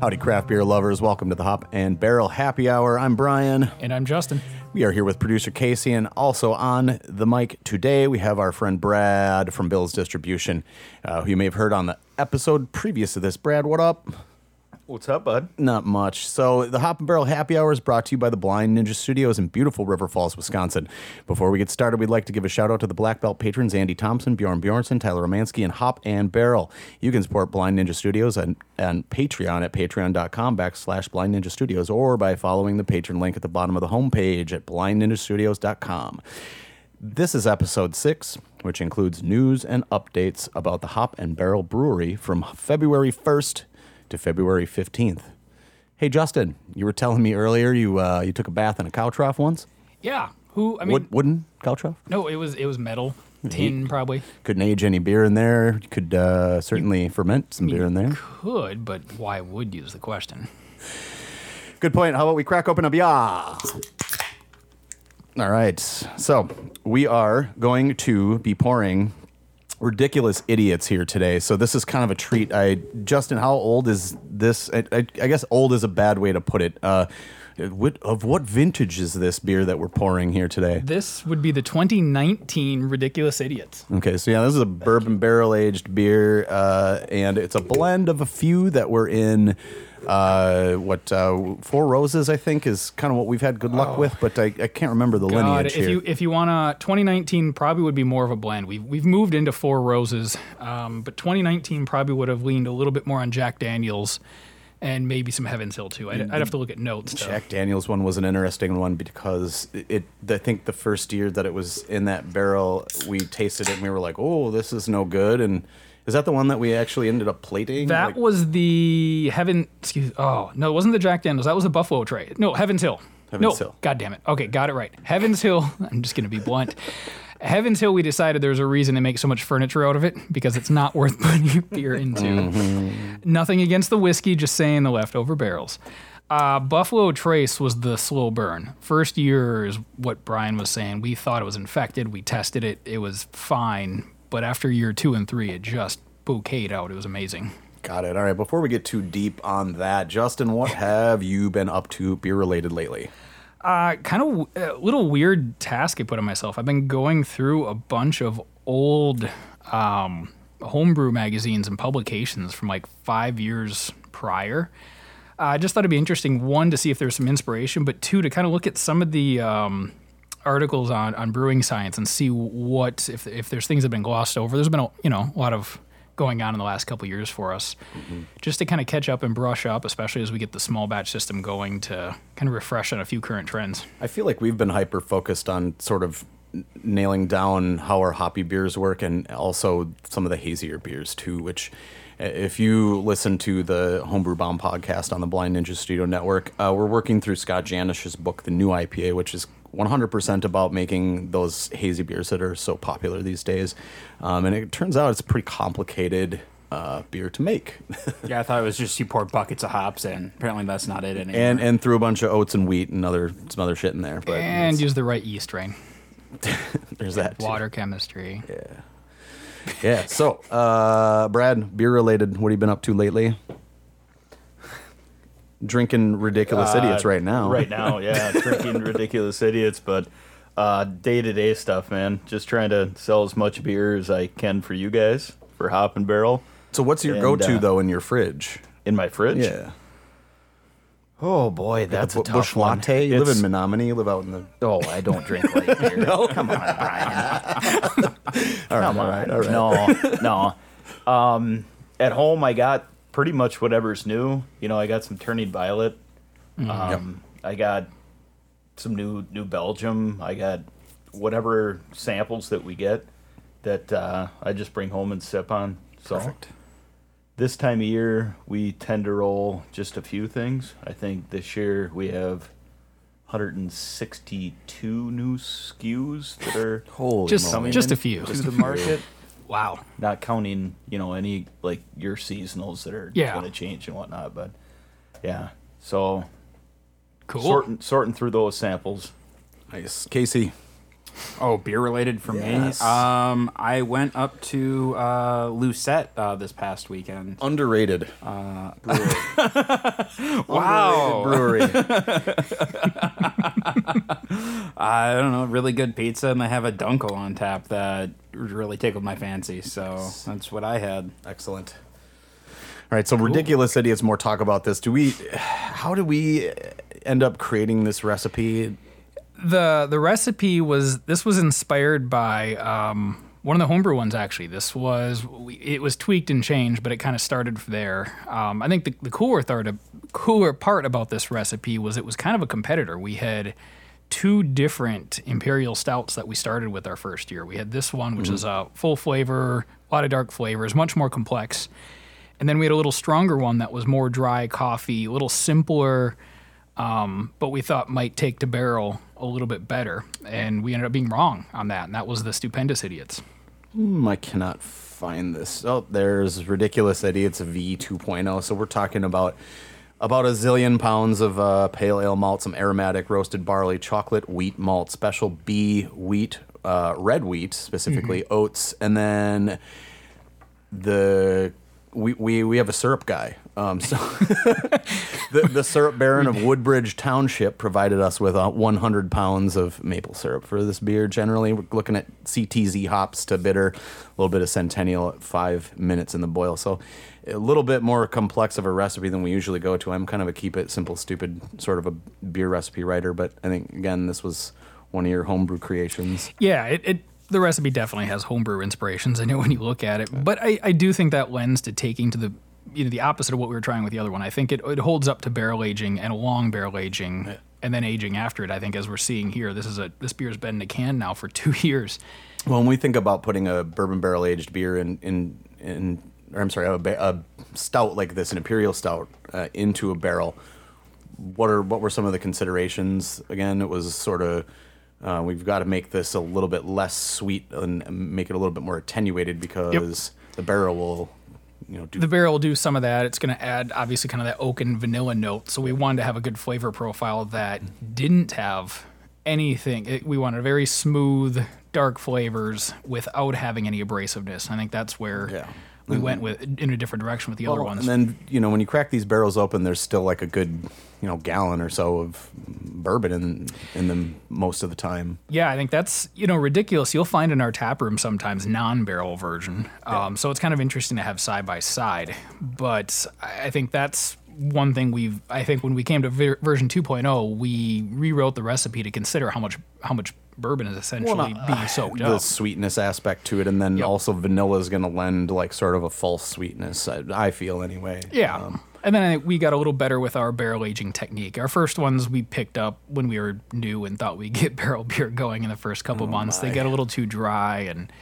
Howdy, craft beer lovers. Welcome to the Hop and Barrel Happy Hour. I'm Brian. And I'm Justin. We are here with producer Casey, and also on the mic today, we have our friend Brad from Bill's Distribution, uh, who you may have heard on the episode previous to this. Brad, what up? What's up, bud? Not much. So, the Hop and Barrel Happy Hour is brought to you by the Blind Ninja Studios in beautiful River Falls, Wisconsin. Before we get started, we'd like to give a shout out to the Black Belt patrons Andy Thompson, Bjorn Bjornson, Tyler Romansky, and Hop and Barrel. You can support Blind Ninja Studios on, on Patreon at patreon.com backslash Blind Ninja Studios or by following the patron link at the bottom of the homepage at blindninjastudios.com. This is episode six, which includes news and updates about the Hop and Barrel Brewery from February 1st to February 15th. Hey, Justin, you were telling me earlier you uh, you took a bath in a cow trough once? Yeah. Who? I mean, Wood, wooden cow trough? no, it was it was metal, tin probably. Couldn't age any beer in there. You could uh, certainly ferment some beer in there. Could, but why would use the question? Good point. How about we crack open a beer? All right. So we are going to be pouring ridiculous idiots here today. So this is kind of a treat. I Justin, how old is this? I, I, I guess old is a bad way to put it. Uh, what, of what vintage is this beer that we're pouring here today? This would be the 2019 Ridiculous Idiots. Okay, so yeah, this is a bourbon barrel aged beer, uh, and it's a blend of a few that were in uh, what uh, Four Roses, I think, is kind of what we've had good luck with, but I, I can't remember the Oh. God, lineage if here. you if you wanna 2019 probably would be more of a blend. We've we've moved into Four Roses, um, but 2019 probably would have leaned a little bit more on Jack Daniels, and maybe some Heaven's Hill too. I'd, I'd have to look at notes. though. Jack Daniels one was an interesting one because it. I think the first year that it was in that barrel, we tasted it and we were like, "Oh, this is no good." And is that the one that we actually ended up plating? That Like- was the Heaven. Excuse. Oh no, it wasn't the Jack Daniels. That was the Buffalo Trace. No, Heaven's Hill. Heaven's no, Hill. God damn it. Okay, got it right. Heaven's Hill. I'm just gonna be blunt. Heaven's Hill. We decided there's a reason they make so much furniture out of it because it's not worth putting your beer into. Mm-hmm. Nothing against the whiskey, just saying the leftover barrels. Uh, Buffalo Trace was the slow burn. First year is what Brian was saying. We thought it was infected. We tested it. It was fine. But after year two and three, it just bouqueted out. It was amazing. Got it. All right. Before we get too deep on that, Justin, what have you been up to beer related lately? Uh, kind of a little weird task I put on myself. I've been going through a bunch of old um, homebrew magazines and publications from like five years prior. Uh, I just thought it'd be interesting, one, to see if there's some inspiration, but two, to kind of look at some of the um, articles on, on brewing science and see what, if, if there's things that have been glossed over. There's been, a, you know, a lot of going on in the last couple years for us, just to kind of catch up and brush up, especially as we get the small batch system going to kind of refresh on a few current trends. I feel like we've been hyper focused on sort of nailing down how our hoppy beers work and also some of the hazier beers too, which if you listen to the Homebrew Bomb podcast on the Blind Ninja Studio Network, uh, we're working through Scott Janish's book, The New IPA, which is 100% about making those hazy beers that are so popular these days. Um, and it turns out it's a pretty complicated uh, beer to make. Yeah, I thought it was just you pour buckets of hops in. Apparently, that's not it anymore. and and threw a bunch of oats and wheat and other some other shit in there. But and it's- use the right yeast strain. there's that. too. Water chemistry. Yeah, yeah. So, uh, Brad, beer related, what have you been up to lately? Drinking ridiculous Uh, idiots right now. Right now, yeah, drinking ridiculous idiots, but day to day stuff, man. Just trying to sell as much beer as I can for you guys for Hop and Barrel So, what's your go to uh, though in your fridge? in my fridge. Yeah. Oh boy, that's a tough Bush one. latte. You live in Menomonie. You live out in the. Oh, I don't drink light beer. no, come on, Brian. come on. all right, all No, no. Um, at home, I got pretty much whatever's new. You know, I got some Turning Violet. Um, I got some new New Belgium. I got whatever samples that we get that uh, I just bring home and sip on. So Perfect. this time of year, we tend to roll just a few things. I think this year we have 162 new SKUs that are Holy Just- moly. just a few. to the market. Wow. Not counting, you know, any like your seasonals that are Yeah. going to change and whatnot. But yeah, so Cool. sorting sorting through those samples. Nice. Casey, Oh, beer related for Yes. me. Um, I went up to uh, Lucette uh, this past weekend. Underrated. Wow, brewery. I don't know, really good pizza, and they have a Dunkel on tap that really tickled my fancy. So that's what I had. Excellent. All right, so ridiculous idiots. More talk about this. Do we? How do we end up creating this recipe? The the recipe was this was inspired by um, one of the homebrew ones actually. This was it was tweaked and changed, but it kind of started there. Um, I think the, the cooler part cooler part about this recipe was it was kind of a competitor. We had two different imperial stouts that we started with our first year. We had this one, which is a full flavor, a lot of dark flavors, much more complex. And then we had a little stronger one that was more dry coffee, a little simpler, um, but we thought might take to barrel a little bit better. And we ended up being wrong on that. And that was the Stupendous Idiots. Hmm, I cannot find this. Oh, there's ridiculous idiots V 2.0. So we're talking about about a zillion pounds of uh, pale ale malt, some aromatic roasted barley, chocolate wheat malt, special B wheat, uh, red wheat specifically, oats, and then the we, we, we have a syrup guy. Um, so the, the syrup baron of Woodbridge Township provided us with uh, 100 pounds of maple syrup for this beer. Generally, we're looking at CTZ hops to bitter, a little bit of Centennial at five minutes in the boil. So a little bit more complex of a recipe than we usually go to. I'm kind of a keep it simple, stupid sort of a beer recipe writer, but I think again this was one of your homebrew creations. Yeah, it, it the recipe definitely has homebrew inspirations. I know when you look at it, but I, I do think that lends to taking to the you know the opposite of what we were trying with the other one. I think it, it holds up to barrel aging and a long barrel aging and then aging after it. I think as we're seeing here, this is a this beer's been in a can now for two years. Well, when we think about putting a bourbon barrel aged beer in in in, or I'm sorry, a, a stout like this, an imperial stout, uh, into a barrel, what are what were some of the considerations? Again, it was sort of uh, we've got to make this a little bit less sweet and make it a little bit more attenuated because the barrel will, you know, do The barrel will do some of that. It's going to add obviously kind of that oak and vanilla note. So we wanted to have a good flavor profile that didn't have anything. It, we wanted very smooth, dark flavors without having any abrasiveness. I think that's where Yeah. We went with in a different direction with the other ones. And then you know when you crack these barrels open, there's still like a good you know gallon or so of bourbon in in them most of the time. Yeah, I think that's you know ridiculous. You'll find in our tap room sometimes non-barrel version, um, so it's kind of interesting to have side by side. But I I think that's one thing we've. I think when we came to ver- version 2.0, we rewrote the recipe to consider how much how much bourbon is essentially being soaked the up. sweetness aspect to it, and then Yep. also vanilla is going to lend like sort of a false sweetness. I, I feel anyway. Yeah. Um, and then I we got a little better with our barrel aging technique. Our first ones we picked up when we were new and thought we'd get barrel beer going in the first couple months. They my. get a little too dry, and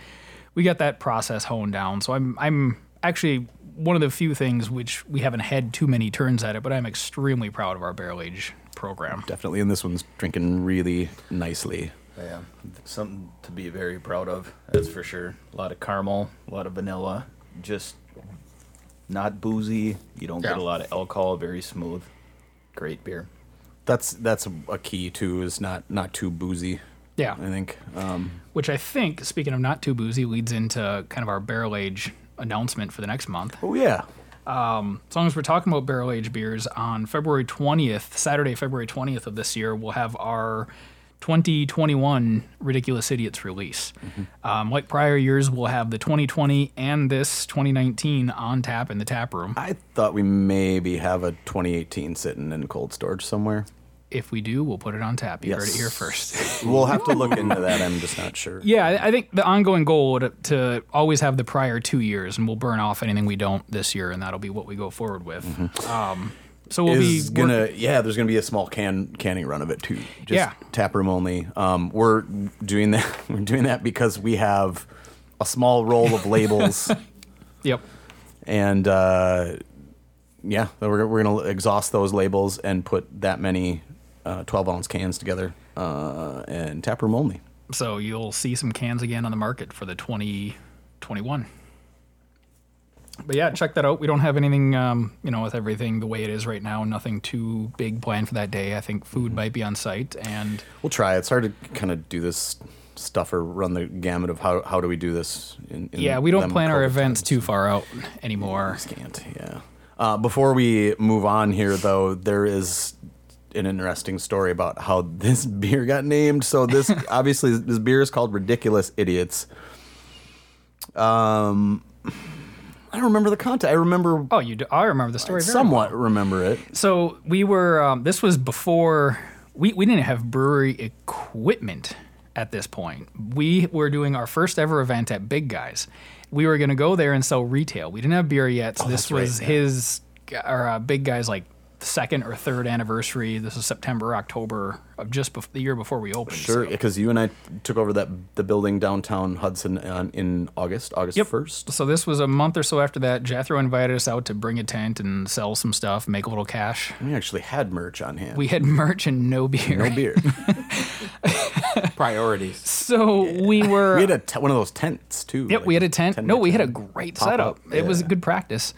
we got that process honed down. So I'm I'm actually one of the few things which we haven't had too many turns at it, but I'm extremely proud of our barrel age program. definitely, and this one's drinking really nicely. Yeah, something to be very proud of. That's for sure. A lot of caramel, a lot of vanilla, just not boozy. You don't get a lot of alcohol. Very smooth. Great beer. That's that's a key too. Is not not too boozy. Yeah. I think. Um, Which I think, speaking of not too boozy, leads into kind of our barrel age announcement for the next month. oh yeah. as long as we're talking about barrel age beers, on February 20th, Saturday, February 20th of this year, we'll have our 2021 Ridiculous Idiots release. Um, like prior years, we'll have the 2020 and this 2019 on tap in the tap room. I thought we maybe have a 2018 sitting in cold storage somewhere. If we do, we'll put it on tap. You heard it here first. We'll have to look into that. I'm just not sure. yeah, I- think the ongoing goal would to always have the prior two years, and we'll burn off anything we don't this year, and that'll be what we go forward with. Um, so we'll is be gonna yeah there's gonna be a small can canning run of it too just Yeah. tap room only um we're doing that we're doing that because we have a small roll of labels Yep. and uh yeah we're, we're gonna exhaust those labels and put that many uh 12 ounce cans together uh and tap room only So you'll see some cans again on the market for the 2021. But yeah, check that out. We don't have anything, um, you know, with everything the way it is right now. Nothing too big planned for that day. I think food might be on site, and we'll try it's hard to kind of do this stuff or run the gamut of how how do we do this? In, in Yeah, we don't plan our events times. too far out anymore. Can't. Yeah. Uh, before we move on here, though, there is an interesting story about how this beer got named. So this obviously this beer is called Ridiculous Idiots. Um, I don't remember the content. I remember Oh, you do, I remember the story very somewhat remember it. So we were. Um, this was before we we didn't have brewery equipment at this point. We were doing our first ever event at Big Guys. We were going to go there and sell retail. We didn't have beer yet. So this that's right, was yeah. his or uh, Big Guys like second or third anniversary. This is September, October of just bef- the year before we opened. Sure, so- because you and I took over that the building downtown Hudson on, in August, August Yep. first. So this was a month or so after that. Jethro invited us out to bring a tent and sell some stuff, make a little cash. We actually had merch on hand. We had merch and no beer. no beer. Priorities. So we were. we had a t- one of those tents too. Yep, we had a tent. No, we had a great setup. up, It was yeah. good practice.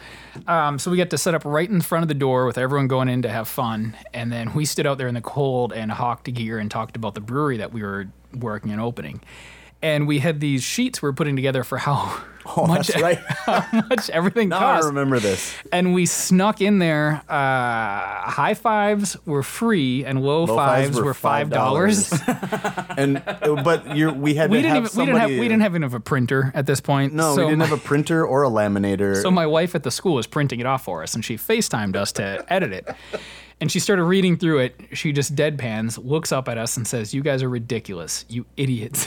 Um, so we got to set up right in front of the door with everyone going in to have fun, and then we stood out there in the cold and hawked gear and talked about the brewery that we were working and opening. And we had these sheets we were putting together for how Oh, much right. how much everything now I cost. remember this. And we snuck in there. Uh, high fives were free, and low, Low fives, were five dollars. and uh, but you're, we had we didn't have even we didn't have we didn't have even have a printer at this point. No, so we didn't my- have a printer or a laminator. So my wife at the school was printing it off for us, and she FaceTimed us to edit it. And she started reading through it. She just deadpans, looks up at us, and says, "You guys are ridiculous, you idiots."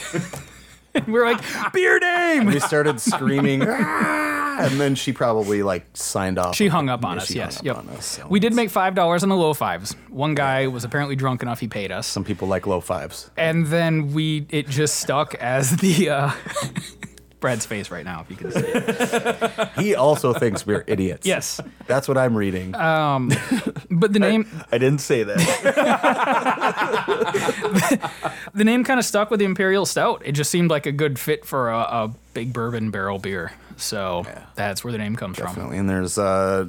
And we're like, "Beer name." we started screaming, "Ah!" and then she probably like signed off. She hung up on us. Yes. Yep. on us, so we did make five dollars on the low fives. One guy was apparently drunk enough; he paid us. Some people like low fives. and then we it just stuck as the uh, Brad's face right now, if you can see it. He also thinks we're idiots. Yes, that's what I'm reading. but the name I didn't say that. the name kind of stuck with the Imperial Stout. It just seemed like a good fit for a, a big bourbon barrel beer. So that's where the name comes from. Definitely. And there's uh,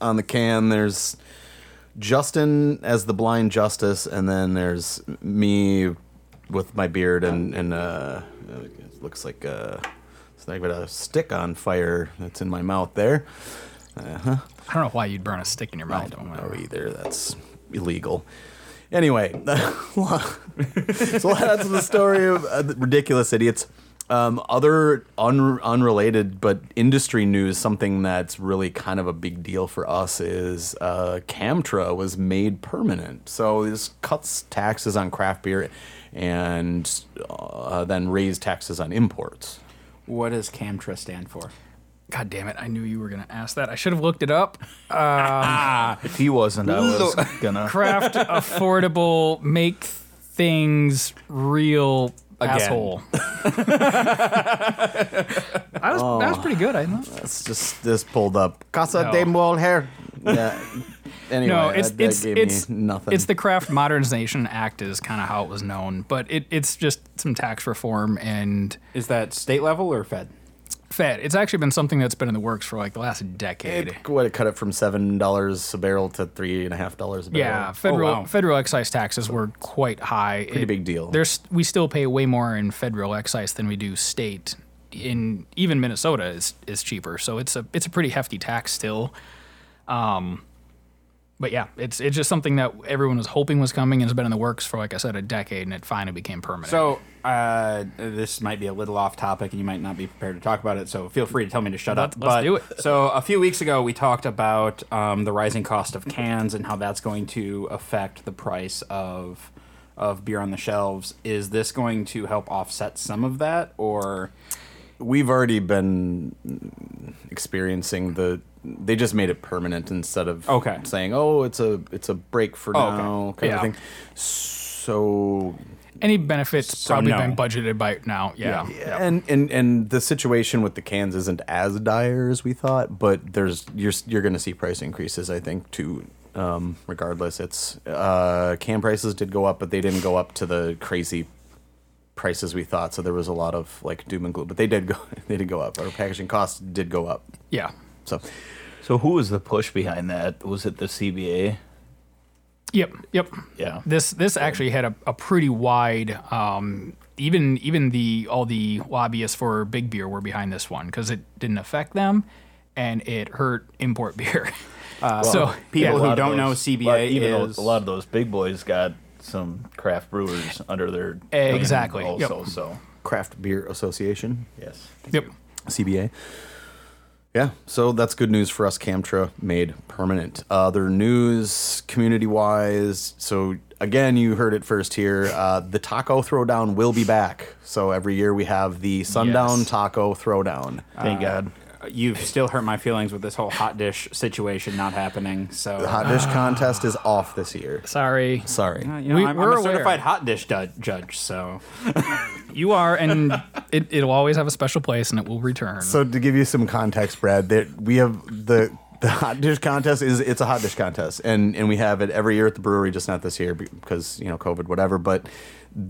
on the can. There's Justin as the blind justice, and then there's me with my beard and and uh, it looks like uh, it's got a stick on fire that's in my mouth there. Uh-huh. I don't know why you'd burn a stick in your mouth. don't know either. That's illegal. Anyway, so that's the story of uh, ridiculous idiots. Um, other un- unrelated but industry news, something that's really kind of a big deal for us is uh, Camtra was made permanent. So this cuts taxes on craft beer and uh, then raised taxes on imports. What does CAMTRA stand for? God damn it! I knew you were gonna ask that. I should have looked it up. Um, if he wasn't, I was gonna. Craft affordable, make things real. Again. Asshole. I was that was oh, pretty good. I thought. It's just this pulled up. Casa No. de Mujer. Yeah. Anyway, No, it's that, that it's gave it's nothing. it's the Craft Modernization Act is kind of how it was known, but it, it's just some tax reform and Is that state level or Fed? Fed. It's actually been something that's been in the works for like the last decade. It, what it cut it from seven dollars a barrel to three and a half dollars a barrel. yeah, federal wow. federal excise taxes were quite high. Pretty big deal. There's we still pay way more in federal excise than we do state. In even Minnesota is is cheaper, so it's a it's a pretty hefty tax still. Um, but yeah, it's it's just something that everyone was hoping was coming and has been in the works for like I said a decade, and it finally became permanent. So uh, this might be a little off topic, and you might not be prepared to talk about it. So feel free to tell me to shut Let's- up. let's but, do it. So a few weeks ago, we talked about um, the rising cost of cans and how that's going to affect the price of of beer on the shelves. Is this going to help offset some of that, or We've already been experiencing the. They just made it permanent instead of Okay. saying, "Oh, it's a it's a break for Oh, okay. now," kind Yeah. of thing. So any benefits So probably no. been budgeted by now. Yeah, yeah. and and and the situation with the cans isn't as dire as we thought, but there's you're you're going to see price increases. I think too. Um, regardless, it's uh, can prices did go up, but they didn't go up to the crazy prices we thought. So there was a lot of like doom and gloom, but they did go they did go up. Our packaging costs did go up. yeah. So So who was the push behind that? Was it the CBA? Yep, yep. Yeah. This this actually had a, a pretty wide um, even even the all the lobbyists for big beer were behind this one because it didn't affect them, and it hurt import beer. Uh, so people A who don't know CBA even is- a lot of those big boys got some craft brewers under their name Exactly, yep. Also, so Craft Beer Association, yes. yep. CBA. Yeah, so that's good news for us. Camtra made permanent. Other news, community wise. So again, you heard it first here. Uh, the Taco Throwdown will be back. So every year we have the Sundown Yes. Taco Throwdown. Thank God. You've still hurt my feelings with this whole hot dish situation not happening. So The hot dish contest is off this year. Sorry, Sorry. Uh, you know, We- I'm, we're I'm a aware. certified hot dish du- judge, so you are, and it, it'll always have a special place, and it will return. So to give you some context, Brad, that we have the the hot dish contest is it's a hot dish contest, and and we have it every year at the brewery, just not this year because you know COVID, whatever. But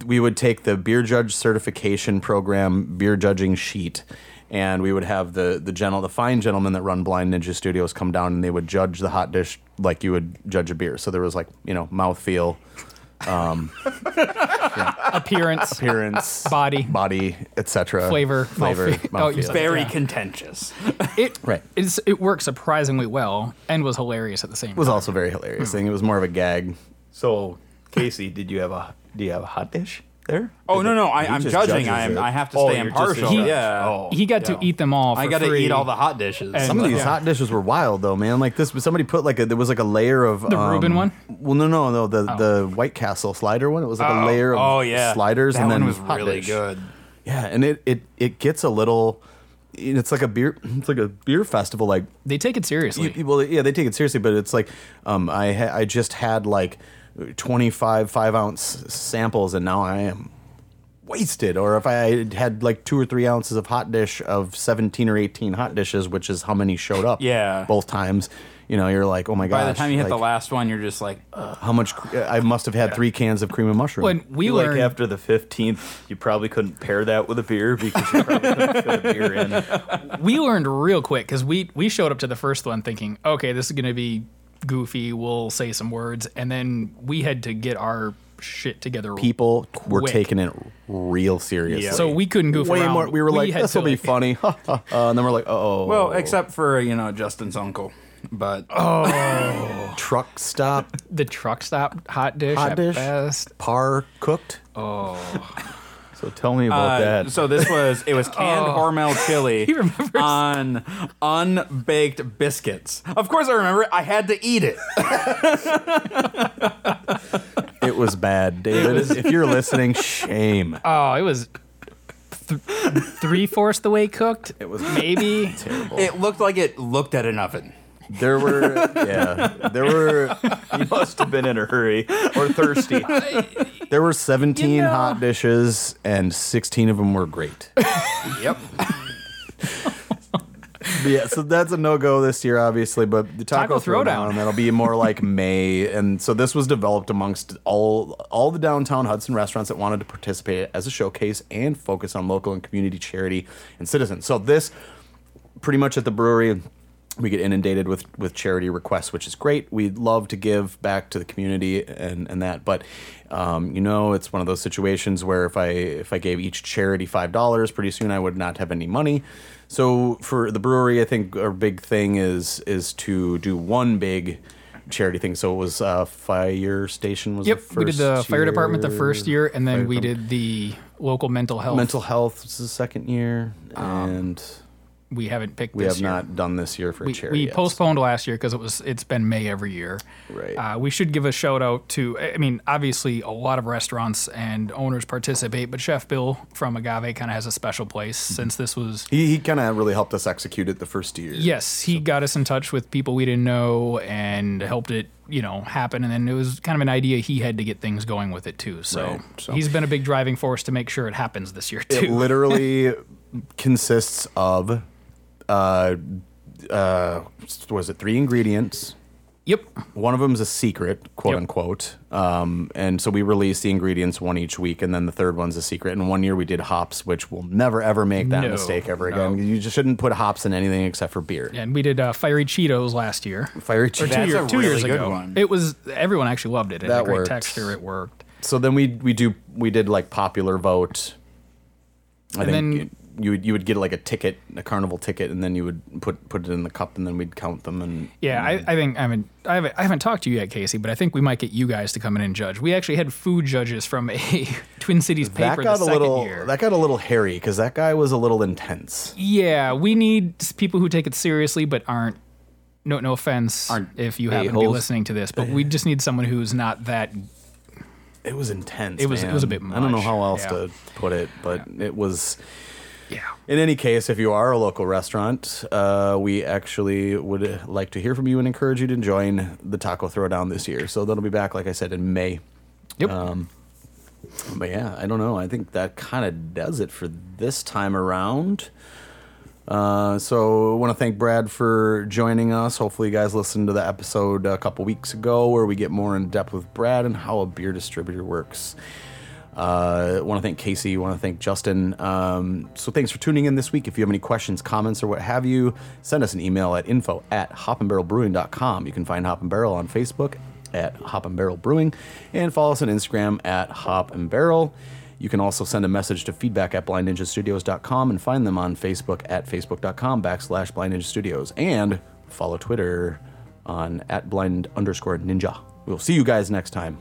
we would take the beer judge certification program beer judging sheet. And we would have the the gentle, the fine gentlemen that run Blind Ninja Studios come down, and they would judge the hot dish like you would judge a beer. So there was like you know mouthfeel, um, Appearance, appearance, Body. body, etc. Flavor, flavor, mouthfeel. Oh, you mouthfeel. very Yeah. contentious. it Right. It's, it worked surprisingly well and was hilarious at the same time. It was time. also very hilarious thing. It was more of a gag. So, Casey, did you have a do you have a hot dish there? Oh no, no, I, I'm judging. I am. I have to Oh, stay impartial. a judge. yeah, Oh. he got yeah. to eat them all. For I got to eat all the hot dishes. And- Some of these Yeah. hot dishes were wild though, man. Like this, somebody put like a there was like a layer of The um, Reuben one? Well, no, no, no, the the White Castle slider one. It was like a layer of oh yeah, sliders, That and one then was hot really dish. good. Yeah, and it it it gets a little. It's like a beer. It's like a beer festival. Like They take it seriously. you- well, yeah, they take it seriously, but it's like um, I ha- I just had like twenty five five ounce samples, and now I am wasted. Or if I had like two or three ounces of hot dish of seventeen or eighteen hot dishes, which is how many showed up. Yeah. both times. You know, you're like, oh my god. By the time you hit the last one, you're just like, Ugh. how much? I must have had three cans of cream and mushroom. when we like learned, after the fifteenth, you probably couldn't pair that with a beer because you probably couldn't fit a beer in. we learned real quick because we we showed up to the first one thinking, okay, this is gonna be goofy. We'll say some words, and then we had to get our shit together. People were taking it real seriously. so we couldn't goof way around. more. We were like, this will be like- funny, uh, and then we're like, oh, well, except for you know Justin's uncle, but truck stop The truck stop hot dish Hot at dish? best. par cooked. So tell me about Uh, that. So this was it was canned Hormel chili on unbaked biscuits. Of course I remember it. I had to eat it. It was bad, David. if you're listening, shame. Oh, it was th- three fourths the way cooked. It was maybe. terrible. It looked like it looked at an oven. There were, yeah, there were, you must have been in a hurry or thirsty. there were 17 You know. hot dishes, and 16 of them were great. Yep. But yeah, so that's a no go this year, obviously. But the Taco, Taco Throwdown. Throwdown, that'll be more like May, and so this was developed amongst all all the downtown Hudson restaurants that wanted to participate as a showcase and focus on local and community charity and citizens. So this, pretty much at the brewery. We get inundated with, with charity requests, which is great. We love to give back to the community and, and that, but um, you know, it's one of those situations where if I if I gave each charity five dollars, pretty soon I would not have any money. So for the brewery, I think our big thing is is to do one big charity thing. So it was uh, fire station was Yep, the first we did the fire department the first year, and then we did the local mental health. mental health was the second year, and We haven't picked. we this have year. not done this year for We, charity. we yet. postponed last year because it was it's been May every year. Right. Uh, we should give a shout out to. I mean, obviously, a lot of restaurants and owners participate, but Chef Bill from Agave kind of has a special place Mm-hmm. since this was. He, he kind of really helped us execute it the first year. Yes, he got us in touch with people we didn't know and helped it, you know, happen. And then it was kind of an idea he had to get things going with it too. So, Right, so- he's been a big driving force to make sure it happens this year too It literally consists of, uh, uh, was it three ingredients? yep. One of them is a secret, quote Yep. unquote. Um, and so we release the ingredients one each week, and then the third one's a secret. And one year we did hops, which we'll never ever make that No, mistake ever no. again. You just shouldn't put hops in anything except for beer. And we did uh, fiery Cheetos last year. Fiery Cheetos. two, That's year- a two really years good ago. one. It was everyone actually loved it. It had That a great worked. texture. It worked. So then we we do we did like popular vote I And think then- you would you would get like a ticket, a carnival ticket, and then you would put put it in the cup, and then we'd count them. And Yeah, I, I think I mean I haven't, I haven't talked to you yet, Casey, but I think we might get you guys to come in and judge. We actually had food judges from a Twin Cities paper that got a little year. that got a little hairy because that guy was a little intense. yeah, we need people who take it seriously but aren't. No, no offense Aren't if you happen to be listening to this, but we just need someone who's not that. It was intense. It was- it was a man. bit I don't know how else yeah. to put it, but it was. Yeah. In any case, if you are a local restaurant, uh, we actually would like to hear from you and encourage you to join the Taco Throwdown this year. So that'll be back, like I said, in May. Yep. Um, But yeah, I don't know. I think that kind of does it for this time around. Uh, so I want to thank Brad for joining us. Hopefully, you guys listened to the episode a couple weeks ago where we get more in depth with Brad and how a beer distributor works. Uh, want to thank Casey. Want to thank Justin. Um, so thanks for tuning in this week. If you have any questions, comments, or what have you, send us an email at info at hopandbarrelbrewing.com. You can find Hop and Barrel on Facebook at Hop and Barrel Brewing and follow us on Instagram at Hop and Barrel. You can also send a message to feedback at blindninjastudios.com and find them on Facebook at facebook.com backslash blind ninja studios and follow Twitter on at blind underscore ninja. We'll see you guys next time.